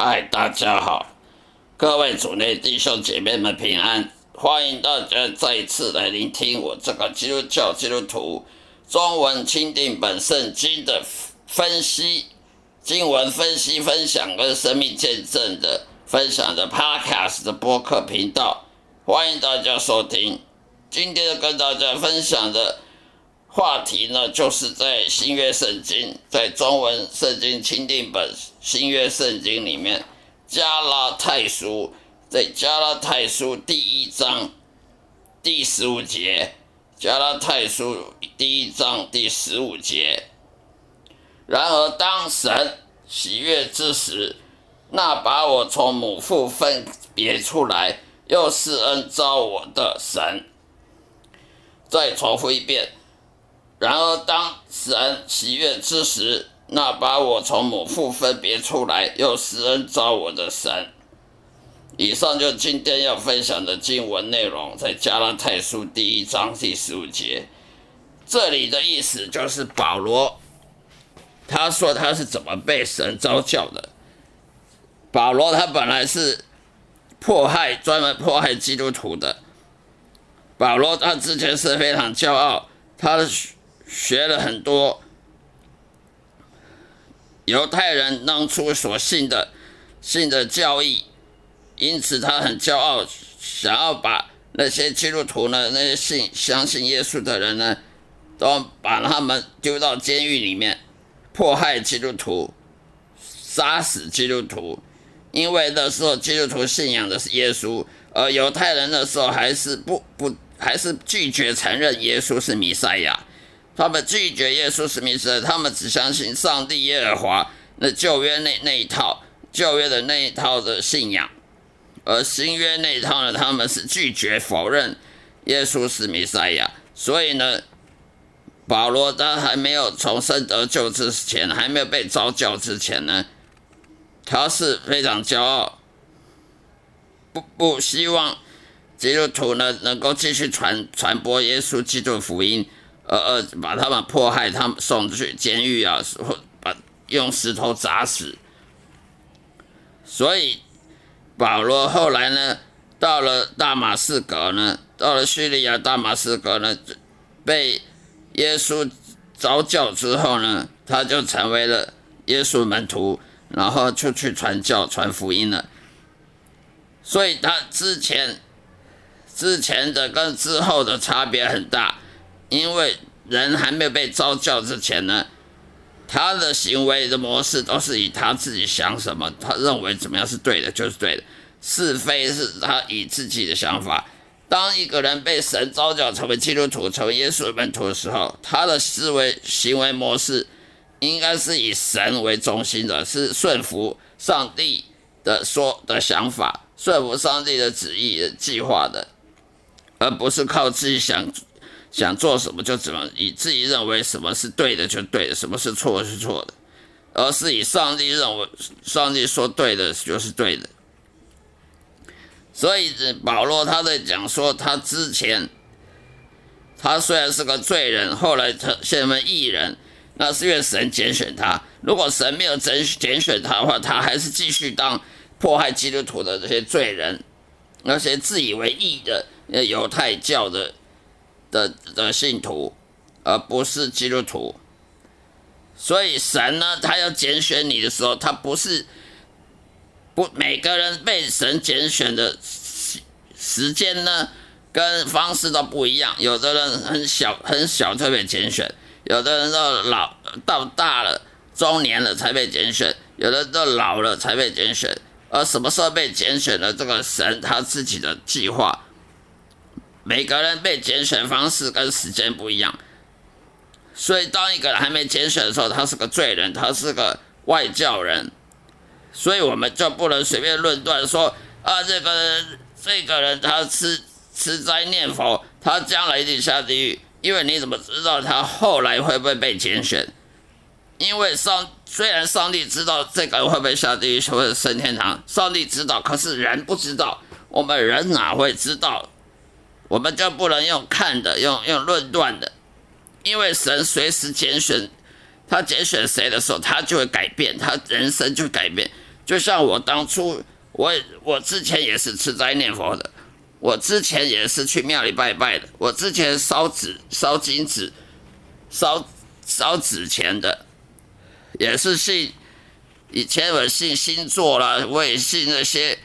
嗨，大家好，各位主内弟兄姐妹们平安，欢迎大家再一次来聆听我这个基督教基督徒中文钦定本圣经的分析、经文分析、分享跟生命见证的分享的 Podcast 的播客频道，欢迎大家收听。今天跟大家分享的。话题呢，就是在新约圣经，在中文圣经钦定本新约圣经里面，加拉太书在加拉太书第一章第十五节，加拉太书第一章第十五节。然而，当神喜悦之时，那把我从母腹分别出来，又是恩招我的神。再重复一遍。然而，当神喜悦之时，那把我从母腹分别出来又使人招我的神。以上就今天要分享的经文内容，在加拉太书第一章第十五节。这里的意思就是保罗，他说他是怎么被神招教的。保罗他本来是迫害专门迫害基督徒的。保罗他之前是非常骄傲，他的。学了很多犹太人当初所信的信的教义，因此他很骄傲，想要把那些基督徒呢，那些信相信耶稣的人呢，都把他们丢到监狱里面，迫害基督徒，杀死基督徒。因为那时候基督徒信仰的是耶稣，而犹太人那时候还是不不还是拒绝承认耶稣是弥赛亚。他们拒绝耶稣史密斯，他们只相信上帝耶和华那旧约那那一套旧约的那一套的信仰，而新约那一套呢，他们是拒绝否认耶稣是弥赛亚。所以呢，保罗他还没有重生得救之前，还没有被召教之前呢，他是非常骄傲，不不希望基督徒呢能够继续传传播耶稣基督福音。呃呃，把他们迫害，他们送去监狱啊，或把用石头砸死。所以保罗后来呢，到了大马士革呢，到了叙利亚大马士革呢，被耶稣召教之后呢，他就成为了耶稣门徒，然后出去传教、传福音了。所以他之前之前的跟之后的差别很大。因为人还没有被召教之前呢，他的行为的模式都是以他自己想什么，他认为怎么样是对的，就是对的，是非是他以自己的想法。当一个人被神召教成为基督徒、成为耶稣的门徒的时候，他的思维行为模式应该是以神为中心的，是顺服上帝的说的想法，顺服上帝的旨意的计划的，而不是靠自己想。想做什么就怎么，以自己认为什么是对的就对的，什么是错是错的，而是以上帝认为、上帝说对的就是对的。所以保罗他在讲说，他之前他虽然是个罪人，后来他现为义人，那是因为神拣选他。如果神没有拣拣选他的话，他还是继续当迫害基督徒的这些罪人，那些自以为义的犹太教的。的的信徒，而不是基督徒。所以神呢，他要拣选你的时候，他不是不每个人被神拣选的时时间呢，跟方式都不一样。有的人很小很小就被拣选，有的人到老到大了中年了才被拣选，有的都老了才被拣选。而什么时候被拣选的，这个神他自己的计划。每个人被拣选方式跟时间不一样，所以当一个人还没拣选的时候，他是个罪人，他是个外教人，所以我们就不能随便论断说啊，这个这个人他吃吃斋念佛，他将来一定下地狱，因为你怎么知道他后来会不会被拣选？因为上虽然上帝知道这个人会不会下地狱或者升天堂，上帝知道，可是人不知道，我们人哪会知道？我们就不能用看的，用用论断的，因为神随时拣选，他拣选谁的时候，他就会改变，他人生就改变。就像我当初，我我之前也是吃斋念佛的，我之前也是去庙里拜拜的，我之前烧纸、烧金纸、烧烧纸钱的，也是信。以前我信星座啦，我也信那些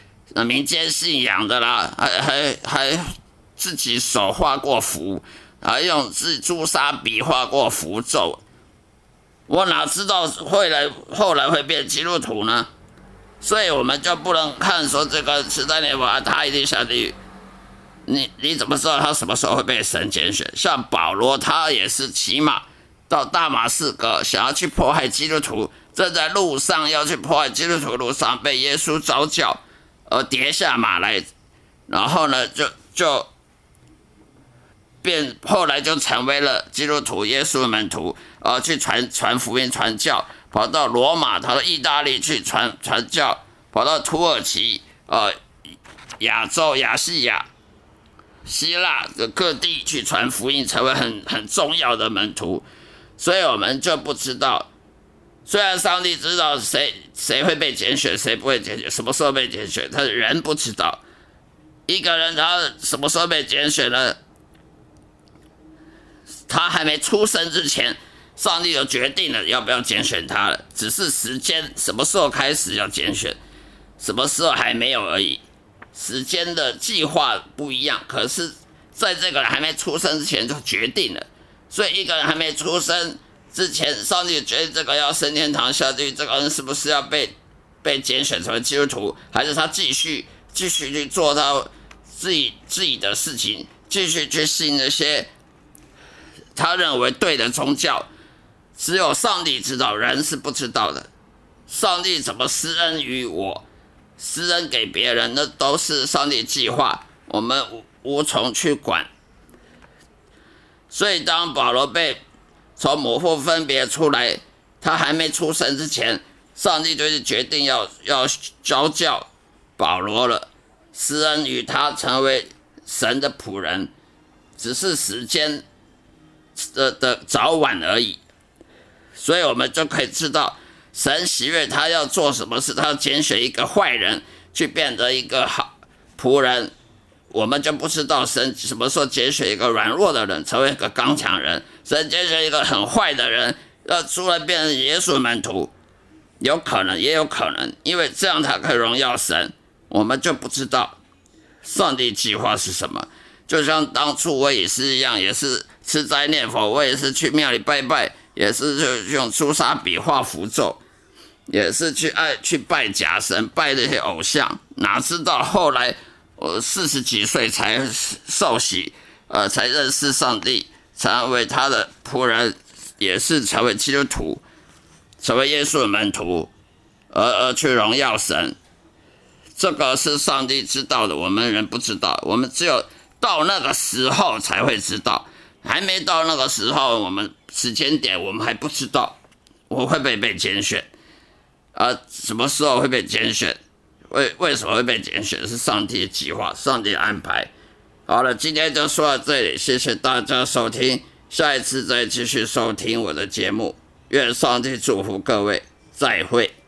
民间信仰的啦，还还还自己手画过符，还用自朱砂笔画过符咒。我哪知道会来后来会变基督徒呢？所以我们就不能看说这个时代念佛，他一定下地狱。你你怎么知道他什么时候会被神拣选？像保罗，他也是骑马到大马士革，想要去迫害基督徒。正在路上要去破坏基督徒路上，被耶稣招教，而跌下马来，然后呢，就就变后来就成为了基督徒耶稣的门徒，啊去传传福音传教，跑到罗马，跑到意大利去传传教，跑到土耳其，呃，亚洲、亚细亚、希腊的各地去传福音，成为很很重要的门徒，所以我们就不知道。虽然上帝知道谁谁会被拣选，谁不会拣选，什么时候被拣选，他人不知道。一个人他什么时候被拣选呢？他还没出生之前，上帝就决定了要不要拣选他了。只是时间什么时候开始要拣选，什么时候还没有而已。时间的计划不一样，可是在这个人还没出生之前就决定了。所以一个人还没出生。之前上帝觉得这个要升天堂下地狱，这个人是不是要被被拣选成为基督徒，还是他继续继续去做他自己自己的事情，继续去信那些他认为对的宗教？只有上帝知道，人是不知道的。上帝怎么施恩于我，施恩给别人，那都是上帝计划，我们无无从去管。所以当保罗被从母腹分别出来，他还没出生之前，上帝就是决定要要教教保罗了，施恩于他成为神的仆人，只是时间的的早晚而已。所以我们就可以知道，神喜悦他要做什么事，他要拣选一个坏人去变得一个好仆人。我们就不知道神什么时候拣选一个软弱的人成为一个刚强人，神拣选一个很坏的人要出来变成耶稣门徒，有可能也有可能，因为这样才可以荣耀神。我们就不知道上帝计划是什么。就像当初我也是一样，也是吃斋念佛，我也是去庙里拜拜，也是就用朱砂笔画符咒，也是去爱去拜假神，拜那些偶像，哪知道后来。我四十几岁才受洗，呃，才认识上帝，成为他的仆人，也是成为基督徒，成为耶稣的门徒，而而去荣耀神。这个是上帝知道的，我们人不知道，我们只有到那个时候才会知道，还没到那个时候，我们时间点我们还不知道我会不会被拣选，啊，什么时候会被拣选？为为什么会被拣选？是上帝的计划，上帝安排。好了，今天就说到这里，谢谢大家收听，下一次再继续收听我的节目。愿上帝祝福各位，再会。